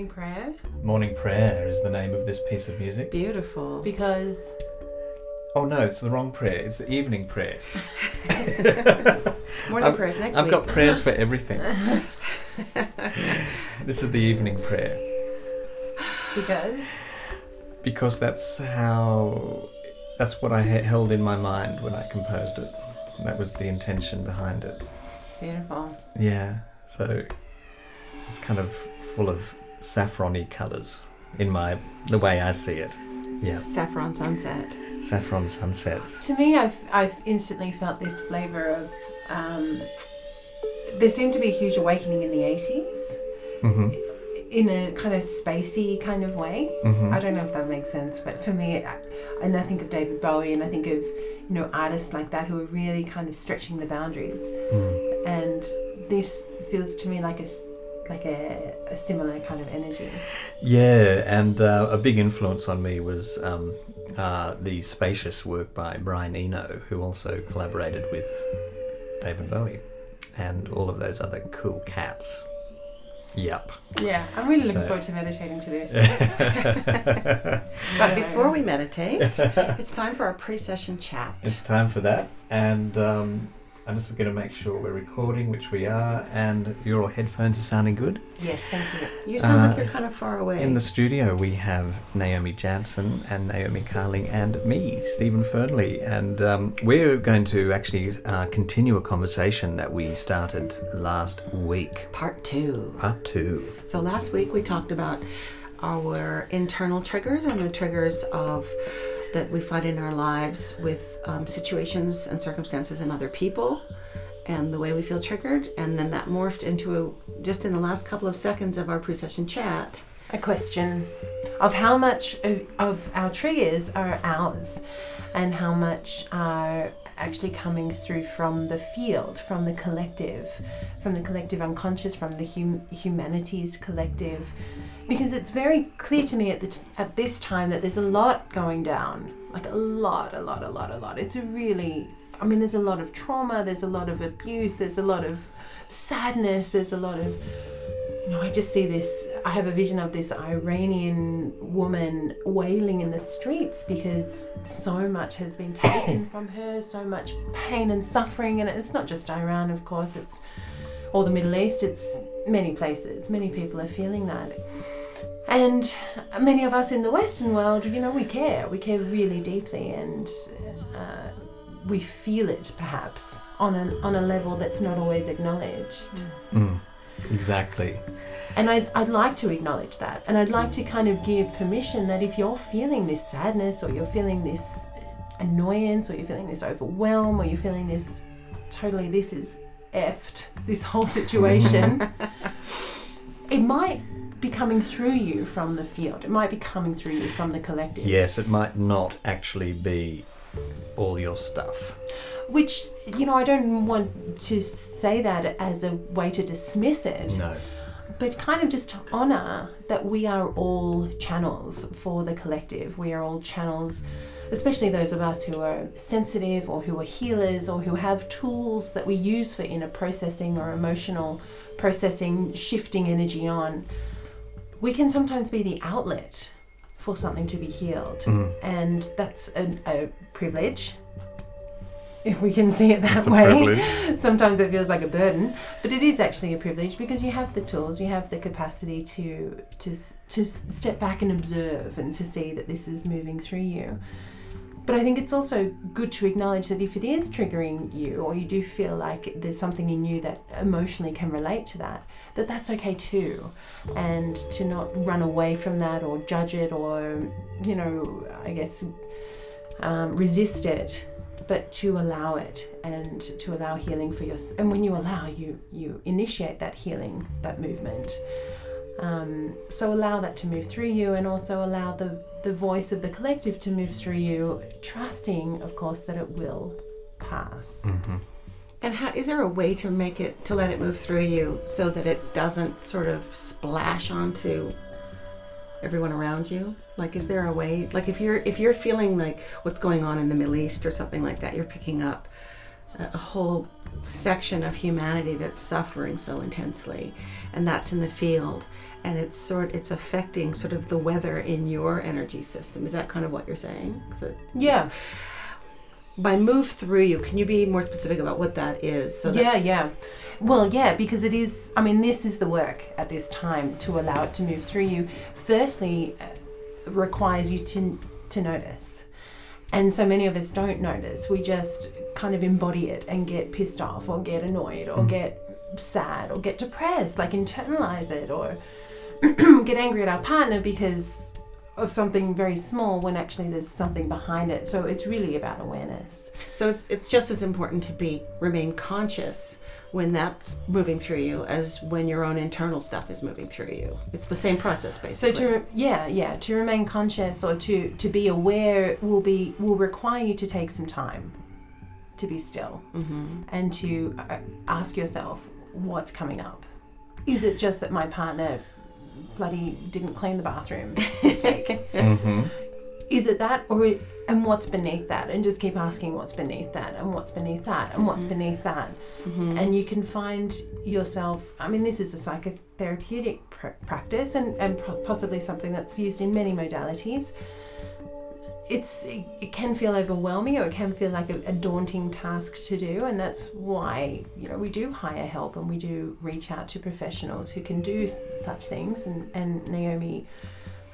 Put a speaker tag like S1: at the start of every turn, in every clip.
S1: Morning prayer
S2: Morning Prayer is the name of this piece of music.
S3: Beautiful.
S1: because
S2: Oh no, it's the wrong prayer. It's the evening prayer.
S3: Morning
S2: I've-
S3: prayers next week.
S2: I've
S3: week.
S2: got prayers for everything. this is the evening prayer
S1: because
S2: because that's how that's what I held in my mind when I composed it. That was the intention behind it.
S1: beautiful.
S2: Yeah, so it's kind of full of saffrony colours in my the way I see it. Yeah,
S3: Saffron sunset.
S2: saffron sunset.
S1: To me, I've I've instantly felt this flavour of. Um, there seemed to be a huge awakening in the eighties
S2: hmm
S1: in a kind of spacey kind of way.
S2: hmm
S1: I don't know if that makes sense, but for me, I, and I think of David Bowie, and I think of you know artists like that who are really kind of stretching the boundaries.
S2: Mm.
S1: And this feels to me like a s- like a, a similar kind of energy.
S2: Yeah, and uh, a big influence on me was um, uh, the spacious work by Brian Eno, who also collaborated with David Bowie and all of those other cool cats. Yep.
S1: Yeah, I'm really looking
S2: So-
S1: forward to meditating to this.
S3: But before we meditate, it's time for our pre-session chat.
S2: It's time for that, and um, I'm just going to make sure we're recording, which we are, and your headphones are sounding good.
S1: Yes, thank you.
S3: You sound
S2: Uh,
S3: like you're kind of far away.
S2: In the studio, we have Naomi Jansen and Naomi Carling and me, Stephen Fernley. And um, we're going to actually uh, continue a conversation that we started last week,
S3: Part two.
S2: part two.
S3: So last week we talked about our internal triggers and the triggers of that we find in our lives with um, situations and circumstances and other people and the way we feel triggered. And then that morphed into a, just in the last couple of seconds of our pre-session chat
S1: A question of how much of, our triggers are ours and how much are actually coming through from the field, from the collective, from the collective unconscious, from the hum- humanities collective. Because it's very clear to me at, the t- at this time that there's a lot going down. Like a lot, a lot, a lot, a lot. It's a really, I mean, there's a lot of trauma, there's a lot of abuse, there's a lot of sadness, there's a lot of you know, I just see this. I have a vision of this Iranian woman wailing in the streets because so much has been taken from her, so much pain and suffering. And it's not just Iran, of course, it's all the Middle East, it's many places. Many people are feeling that. And many of us in the Western world, you know, we care. We care really deeply and uh, we feel it perhaps on a, on a level that's not always acknowledged.
S2: Mm, exactly.
S1: And I'd, I'd like to acknowledge that. And I'd like to kind of give permission that if you're feeling this sadness or you're feeling this annoyance or you're feeling this overwhelm or you're feeling this totally, this is effed, this whole situation, it might be coming through you from the field. It might be coming through you from the collective.
S2: Yes, it might not actually be all your stuff.
S1: Which, you know, I don't want to say that as a way to dismiss it.
S2: No.
S1: but kind of just to honor that we are all channels for the collective. We are all channels, especially those of us who are sensitive or who are healers or who have tools that we use for inner processing or emotional processing, shifting energy on. We can sometimes be the outlet for something to be healed,
S2: Mm.
S1: and that's a, a privilege. If we can see it that way. sometimes it feels like a burden but it is actually a privilege because you have the tools you have the capacity to to to step back and observe and to see that this is moving through you. But i think it's also good to acknowledge that if it is triggering you or you do feel like there's something in you that emotionally can relate to that that that's okay too. And to not run away from that or judge it or you know i guess um, resist it but to allow it and to allow healing for yourself. And when you allow, you you initiate that healing, that movement. Um, so allow that to move through you, and also allow the the voice of the collective to move through you, trusting, of course, that it will pass.
S2: hmm
S3: and how, is there a way to make it to let it move through you so that it doesn't sort of splash onto everyone around you like is there a way like if you're if you're feeling like what's going on in the middle east or something like that you're picking up a whole section of humanity that's suffering so intensely, and that's in the field. And it's sort it's affecting sort of the weather in your energy system. Is that kind of what you're saying?
S1: Yeah,
S3: by move through you, can you be more specific about what that is? So that,
S1: yeah, yeah. Well, yeah, because it is. I mean, this is the work at this time to allow it to move through you. Firstly, uh, requires you to to notice, and so many of us don't notice. We just kind of embody it and get pissed off, or get annoyed, or get sad, or get depressed. Like internalize it, or get angry at our partner because of something very small when actually there's something behind it. So it's really about awareness.
S3: So it's it's just as important to be remain conscious when that's moving through you as when your own internal stuff is moving through you. It's the same process basically.
S1: So to yeah yeah to remain conscious or to to be aware will be will require you to take some time to be still
S3: mm-hmm.
S1: and to uh, ask yourself what's coming up. Is it just that my partner bloody didn't clean the bathroom this week?
S2: Mm-hmm.
S1: Is it that or and what's beneath that? And just keep asking what's beneath that and what's beneath that and what's beneath that.
S3: Mm-hmm.
S1: and you can find yourself i mean this is a psychotherapeutic pr- practice and, and pro- possibly something that's used in many modalities. It's it, it can feel overwhelming or it can feel like a, a daunting task to do and that's why you know we do hire help and we do reach out to professionals who can do s- such things. And, and naomi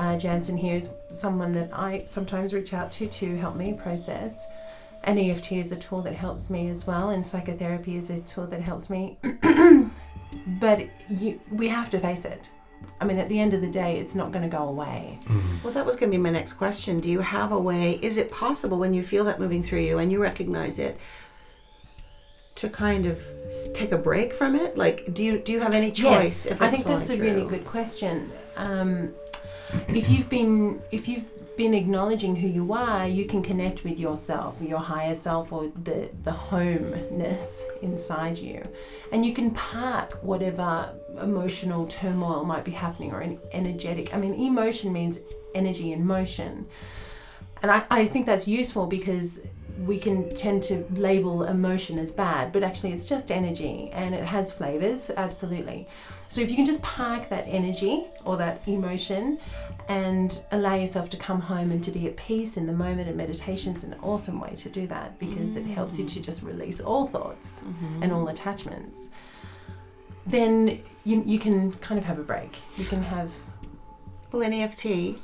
S1: uh, jansen here is someone that i sometimes reach out to to help me process and EFT is a tool that helps me as well, and psychotherapy is a tool that helps me. but you, we have to face it. I mean, at the end of the day, it's not going to go away.
S3: Well, that was going to be my next question. Do you have a way? Is it possible when you feel that moving through you and you recognize it to kind of take a break from it? Like, do you do you have any choice?
S1: Yes,
S3: if
S1: I think that's a
S3: flowing
S1: really good question. Um, if you've been if you've been acknowledging who you are, you can connect with yourself, your higher self, or the the homeness inside you, and you can park whatever emotional turmoil might be happening or an energetic. I mean, emotion means energy in motion, and I, I think that's useful because we can tend to label emotion as bad, but actually it's just energy and it has flavors, absolutely. So if you can just park that energy or that emotion and allow yourself to come home and to be at peace in the moment, and meditation's an awesome way to do that because it helps you to just release all thoughts and all attachments. Then you, you can kind of have a break. You can have
S3: Well, in EFT,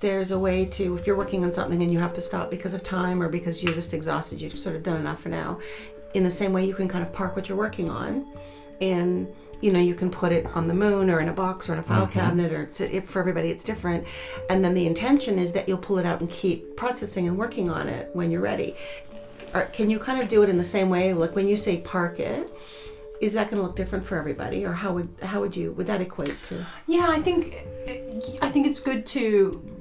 S3: there's a way to, if you're working on something and you have to stop because of time or because you're just exhausted, you've sort of done enough for now. In the same way, you can kind of park what you're working on, and you know you can put it on the moon or in a box or in a file mm-hmm. cabinet, or it's, it, for everybody it's different. And then the intention is that you'll pull it out and keep processing and working on it when you're ready. Or can you kind of do it in the same way? Like when you say park it, is that going to look different for everybody, or how would how would you would that equate to?
S1: Yeah, I think I think it's good to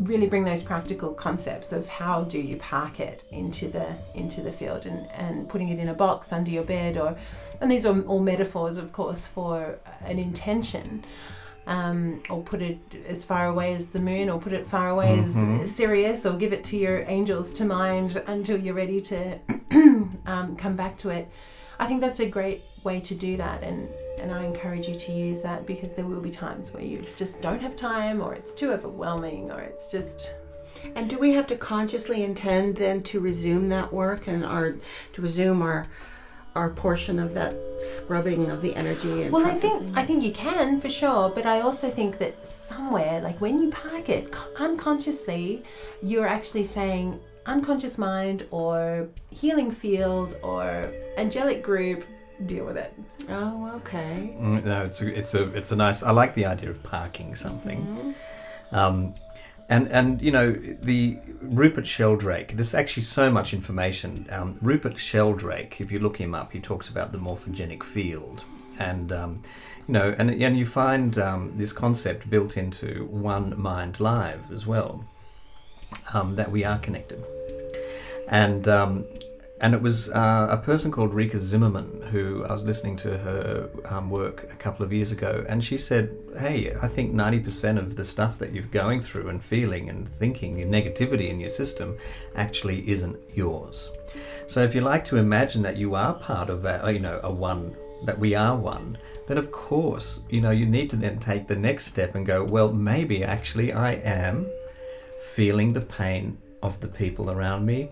S1: really bring those practical concepts of how do you park it into the into the field and, and putting it in a box under your bed or and these are all metaphors of course for an intention um, or put it as far away as the moon or put it far away
S2: Mhm.
S1: as Sirius or give it to your angels to mind until you're ready to um, come back to it I think that's a great way to do that and and I encourage you to use that because there will be times where you just don't have time or it's too overwhelming or it's just
S3: And do we have to consciously intend then to resume that work and our to resume our our portion of that scrubbing of the energy and
S1: well I think I think you can for sure but I also think that somewhere like when you park it unconsciously you're actually saying unconscious mind or healing field or angelic group deal with it
S3: oh, okay.
S2: Mm, no, it's a, it's a it's a nice. I like the idea of parking something.
S3: Mhm.
S2: Um, and and you know the Rupert Sheldrake. There's actually so much information. Um, Rupert Sheldrake, if you look him up, he talks about the morphogenic field, and um, you know, and and you find um, this concept built into One Mind Live as well, um, that we are connected, and. And it was uh, a person called Rikka Zimmerman who I was listening to her um, work a couple of years ago, and she said, "Hey, I think ninety percent of the stuff that you're going through and feeling and thinking, the negativity in your system, actually isn't yours." So if you like to imagine that you are part of a, you know, a one, that we are one, then of course, you know, you need to then take the next step and go, well, maybe actually I am feeling the pain of the people around me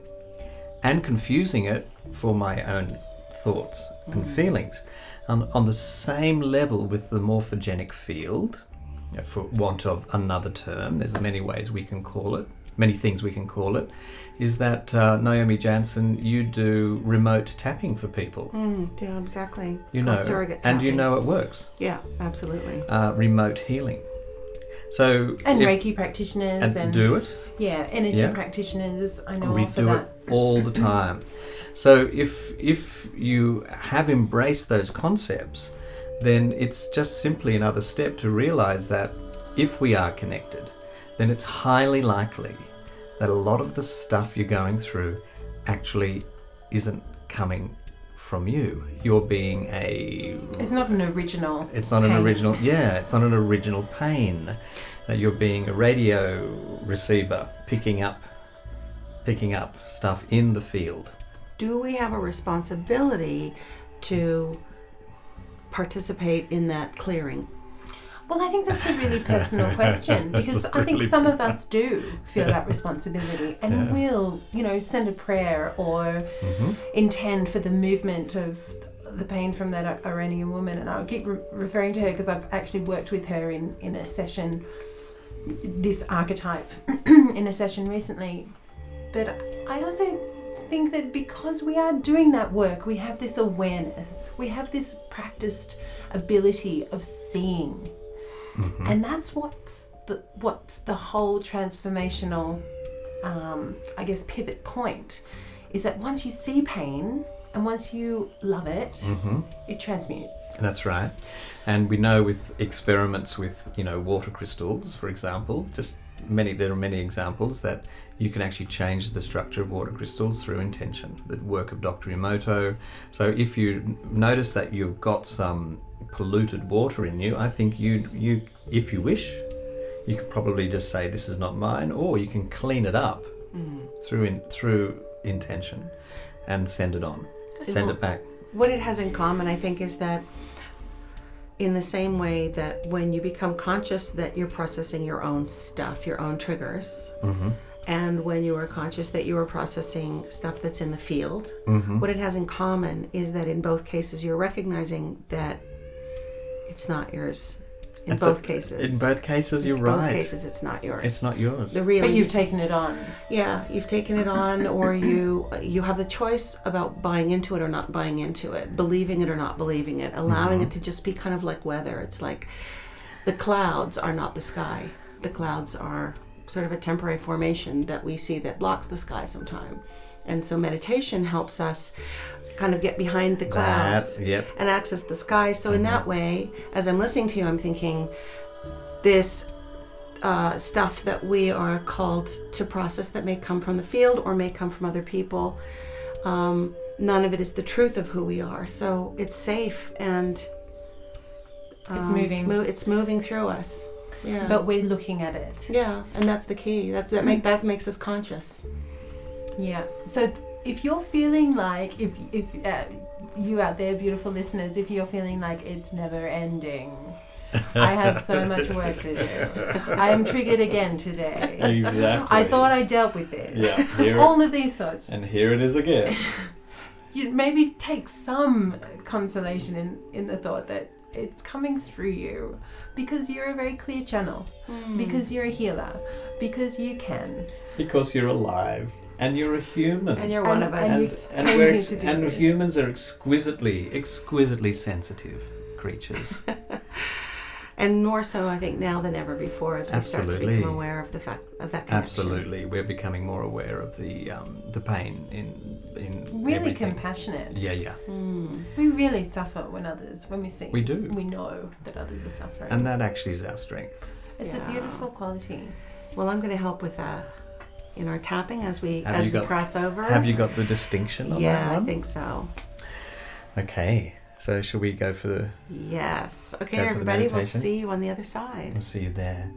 S2: and confusing it for my own thoughts and feelings. On, on the same level with the morphogenic field, uh, for want of another term, there's many ways we can call it, many things we can call it, is that uh, Naomi Jansen, you do remote tapping for people.
S3: Mm, yeah, exactly.
S2: You
S3: Called
S2: know,
S3: surrogate
S2: and you know it works.
S3: Yeah, absolutely.
S2: Uh, remote healing. So
S1: And
S2: if-
S1: Reiki practitioners
S2: and,
S1: and,
S2: do it.
S1: yeah, energy
S2: Yeah.
S1: practitioners. I know
S2: we do
S1: that.
S2: it all the time. So if if you have embraced those concepts, then it's just simply another step to realize that if we are connected, then it's highly likely that a lot of the stuff you're going through actually isn't coming from you. You're being a
S1: It's not an original.
S2: it's not an original yeah it's not an original pain that you're being a radio receiver picking up picking up stuff in the field
S3: Do we have a responsibility to participate in that clearing?
S1: Well, I think that's a really personal question because I think some of us do feel that responsibility and
S2: Yeah.
S1: will, you know, send a prayer or
S2: mm-hmm.
S1: intend for the movement of the pain from that Iranian woman. And I'll keep re- referring to her because I've actually worked with her in, in a session, this archetype, in a session recently. But I also think that because we are doing that work, we have this awareness, we have this practiced ability of seeing. And that's what's the, what's the whole transformational, um, I guess, pivot point is that once you see pain and once you love it,
S2: Mm-hmm.
S1: it transmutes.
S2: that's right and we know with experiments with you know water crystals for example just many there are many examples that you can actually change the structure of water crystals through intention the work of dr emoto so if you notice that you've got some polluted water in you i think you you if you wish you could probably just say this is not mine or you can clean it up through in, through intention and send it on send it back
S3: What it has in common, I think, is that in the same way that when you become conscious that you're processing your own stuff, your own triggers,
S2: mm-hmm.
S3: and when you are conscious that you are processing stuff that's in the field,
S2: Mm-hmm.
S3: what it has in common is that in both cases you're recognizing that it's not yours. In
S2: It's
S3: both
S2: a-
S3: cases.
S2: in both cases you're
S3: It's
S2: right
S3: Both cases it's not yours.
S2: it's not yours
S3: the real
S1: But you've taken it on.
S3: yeah, you've taken it on, or you you have the choice about buying into it or not buying into it, believing it or not believing it, allowing it mm-hmm. to just be kind of like weather. It's like the clouds are not the sky. The clouds are sort of a temporary formation that we see that blocks the sky sometime. And so meditation helps us kind of get behind the clouds
S2: That, yep.
S3: and access the sky. So in that way, as I'm listening to you, I'm thinking this uh, stuff that we are called to process that may come from the field or may come from other people. Um, none of it is the truth of who we are. So it's safe and
S1: It's
S3: um,
S1: moving.
S3: mo- it's moving through us. Yeah.
S1: But we're looking at it.
S3: yeah, and that's the key. That's that make that makes us conscious.
S1: Yeah. So if you're feeling like if if uh, you out there, beautiful listeners, if you're feeling like it's never ending, I have so much work to do. I am triggered again today.
S2: Exactly.
S1: I thought I dealt with this.
S2: Yeah, here
S1: All of these thoughts.
S2: and here it is again.
S1: You maybe take some consolation in in the thought that it's coming through you because you're a very clear channel, because you're a healer, because you can.
S2: because you're alive and you're a human.
S3: And you're one
S1: And-
S3: of us.
S1: you-
S2: and
S1: came
S2: we're ex- and humans are exquisitely, exquisitely sensitive creatures.
S3: And more so, I think, now than ever before, as we start to become aware of the fact of that connection.
S2: Absolutely, we're becoming more aware of the um, the pain in in
S1: Really
S2: everything.
S1: compassionate.
S2: Yeah, yeah,
S3: Mm.
S1: We really suffer when others, when we see.
S2: we do,
S1: We know that others are suffering.
S2: and that actually is our strength.
S1: it's
S3: Yeah.
S1: a beautiful quality.
S3: Well, I'm going to help with that in our tapping as we
S2: Have
S3: as we
S2: got-
S3: cross over.
S2: Have you got the distinction on
S3: yeah,
S2: that one?
S3: I think so.
S2: Okay, so shall we go for the?
S3: Yes. Okay,
S2: Go for the
S3: everybody. We'll see you on the other side.
S2: We'll see you there.